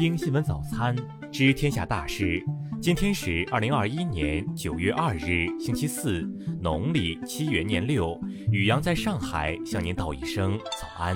听新闻早餐，知天下大事。今天是二零二一年九月二日，星期四，农历七月廿六。宇阳在上海向您道一声早安。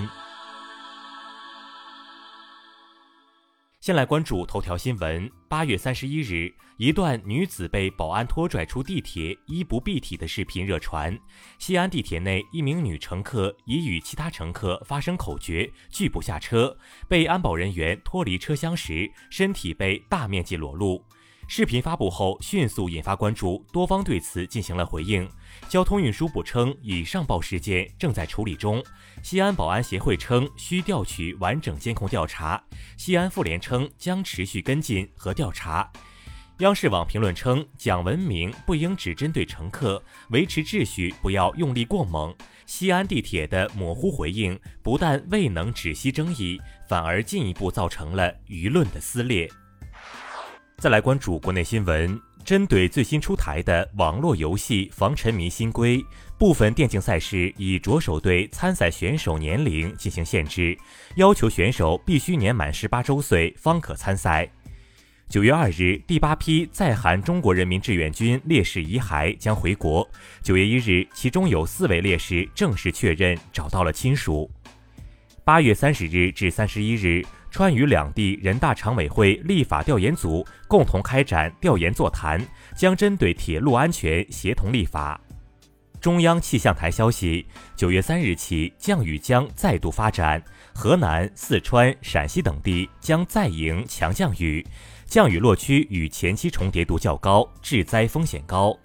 先来关注头条新闻。八月三十一日，一段女子被保安拖拽出地铁、衣不蔽体的视频热传。西安地铁内，一名女乘客已与其他乘客发生口角，拒不下车。被安保人员脱离车厢时，身体被大面积裸露。视频发布后，迅速引发关注，多方对此进行了回应。交通运输部称，已上报事件，正在处理中。西安保安协会称，需调取完整监控调查。西安妇联称，将持续跟进和调查。央视网评论称，讲文明不应只针对乘客，维持秩序不要用力过猛。西安地铁的模糊回应，不但未能止息争议，反而进一步造成了舆论的撕裂。再来关注国内新闻，针对最新出台的网络游戏防沉迷新规，部分电竞赛事已着手对参赛选手年龄进行限制，要求选手必须年满十八周岁方可参赛。九月二日，第八批在韩中国人民志愿军烈士遗骸将回国。九月一日，其中有四位烈士正式确认找到了亲属。八月三十日至三十一日。川渝两地人大常委会立法调研组共同开展调研座谈，将针对铁路安全协同立法。中央气象台消息，九月三日起，降雨将再度发展，河南、四川、陕西等地将再迎强降雨，降雨落区与前期重叠度较高，致灾风险高。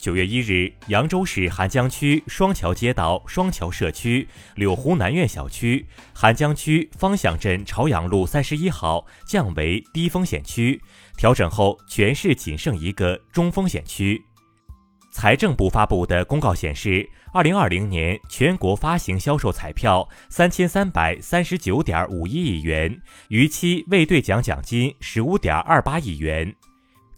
九月一日，扬州市邗江区双桥街道双桥社区柳湖南苑小区、邗江区方向镇朝阳路三十一号降为低风险区，调整后全市仅剩一个中风险区。财政部发布的公告显示，二零二零年全国发行销售彩票三千三百三十九点五一亿元，逾期未兑奖奖金十五点二八亿元。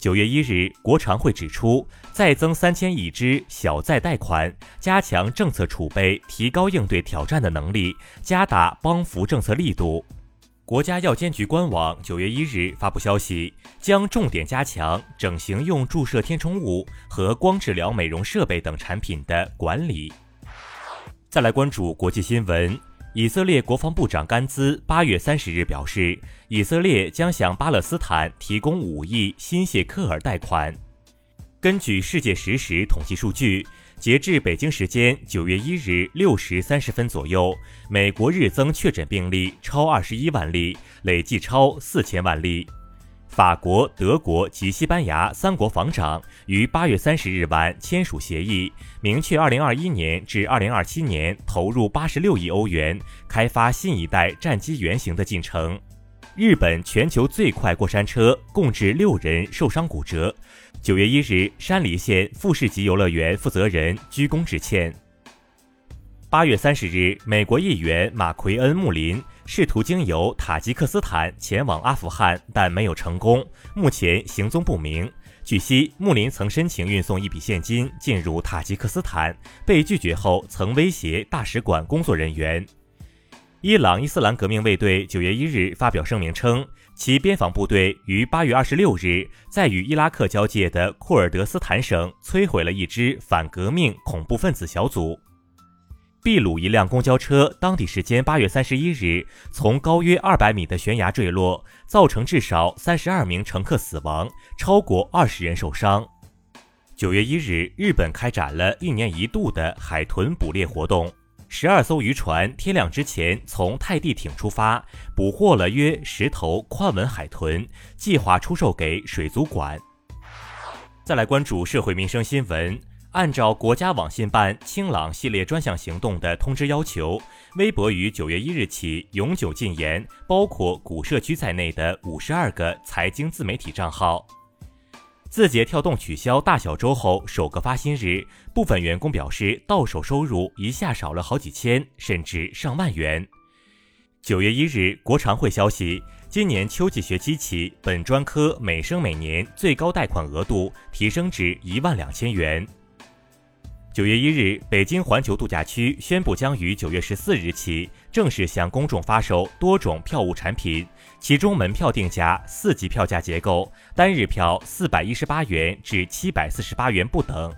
九月一日，国常会指出，再增三千亿支小贷贷款，加强政策储备，提高应对挑战的能力，加大帮扶政策力度。国家药监局官网九月一日发布消息，将重点加强整形用注射填充物和光治疗美容设备等产品的管理。再来关注国际新闻。以色列国防部长甘兹八月三十日表示，以色列将向巴勒斯坦提供五亿新谢克尔贷款。根据世界实时统计数据，截至北京时间九月一日六时三十分左右，美国日增确诊病例超二十一万例，累计超四千万例。法国、德国及西班牙三国防长于八月三十日晚签署协议，明确二零二一年至二零二七年投入八十六亿欧元开发新一代战机原型的进程。日本全球最快过山车共致六人受伤骨折。九月一日，山梨县富士急游乐园负责人鞠躬致歉。八月三十日，美国议员马奎恩·穆林。试图经由塔吉克斯坦前往阿富汗，但没有成功，目前行踪不明。据悉，穆林曾申请运送一笔现金进入塔吉克斯坦，被拒绝后曾威胁大使馆工作人员。伊朗伊斯兰革命卫队九月一日发表声明称，其边防部队于八月二十六日在与伊拉克交界的库尔德斯坦省摧毁了一支反革命恐怖分子小组。秘鲁一辆公交车，当地时间八月三十一日从高约二百米的悬崖坠落，造成至少三十二名乘客死亡，超过二十人受伤。九月一日，日本开展了一年一度的海豚捕猎活动，十二艘渔船天亮之前从泰地艇出发，捕获了约十头宽吻海豚，计划出售给水族馆。再来关注社会民生新闻。按照国家网信办“清朗”系列专项行动的通知要求，微博于九月一日起永久禁言包括古社区在内的五十二个财经自媒体账号。字节跳动取消大小周后首个发薪日，部分员工表示到手收入一下少了好几千，甚至上万元。九月一日，国常会消息，今年秋季学期起，本专科每生每年最高贷款额度提升至一万两千元。九月一日，北京环球度假区宣布将于九月十四日起正式向公众发售多种票务产品，其中门票定价四级票价结构，单日票四百一十八元至七百四十八元不等。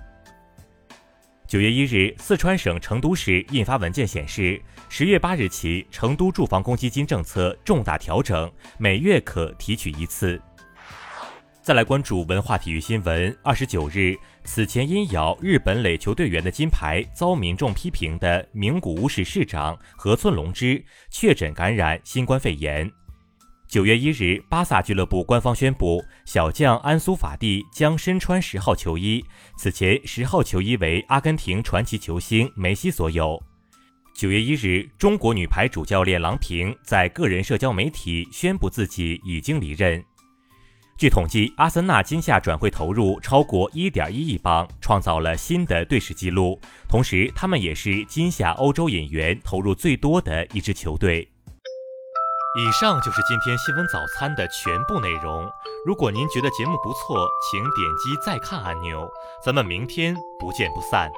九月一日，四川省成都市印发文件显示，十月八日起，成都住房公积金政策重大调整，每月可提取一次。再来关注文化体育新闻。二十九日，此前因咬日本垒球队员的金牌遭民众批评的名古屋市市长河村隆之确诊感染新冠肺炎。九月一日，巴萨俱乐部官方宣布，小将安苏法蒂将身穿十号球衣。此前，十号球衣为阿根廷传奇球星梅西所有。九月一日，中国女排主教练郎平在个人社交媒体宣布自己已经离任。据统计，阿森纳今夏转会投入超过1.1亿镑，创造了新的队史纪录。同时，他们也是今夏欧洲引援投入最多的一支球队。以上就是今天新闻早餐的全部内容。如果您觉得节目不错，请点击再看按钮。咱们明天不见不散。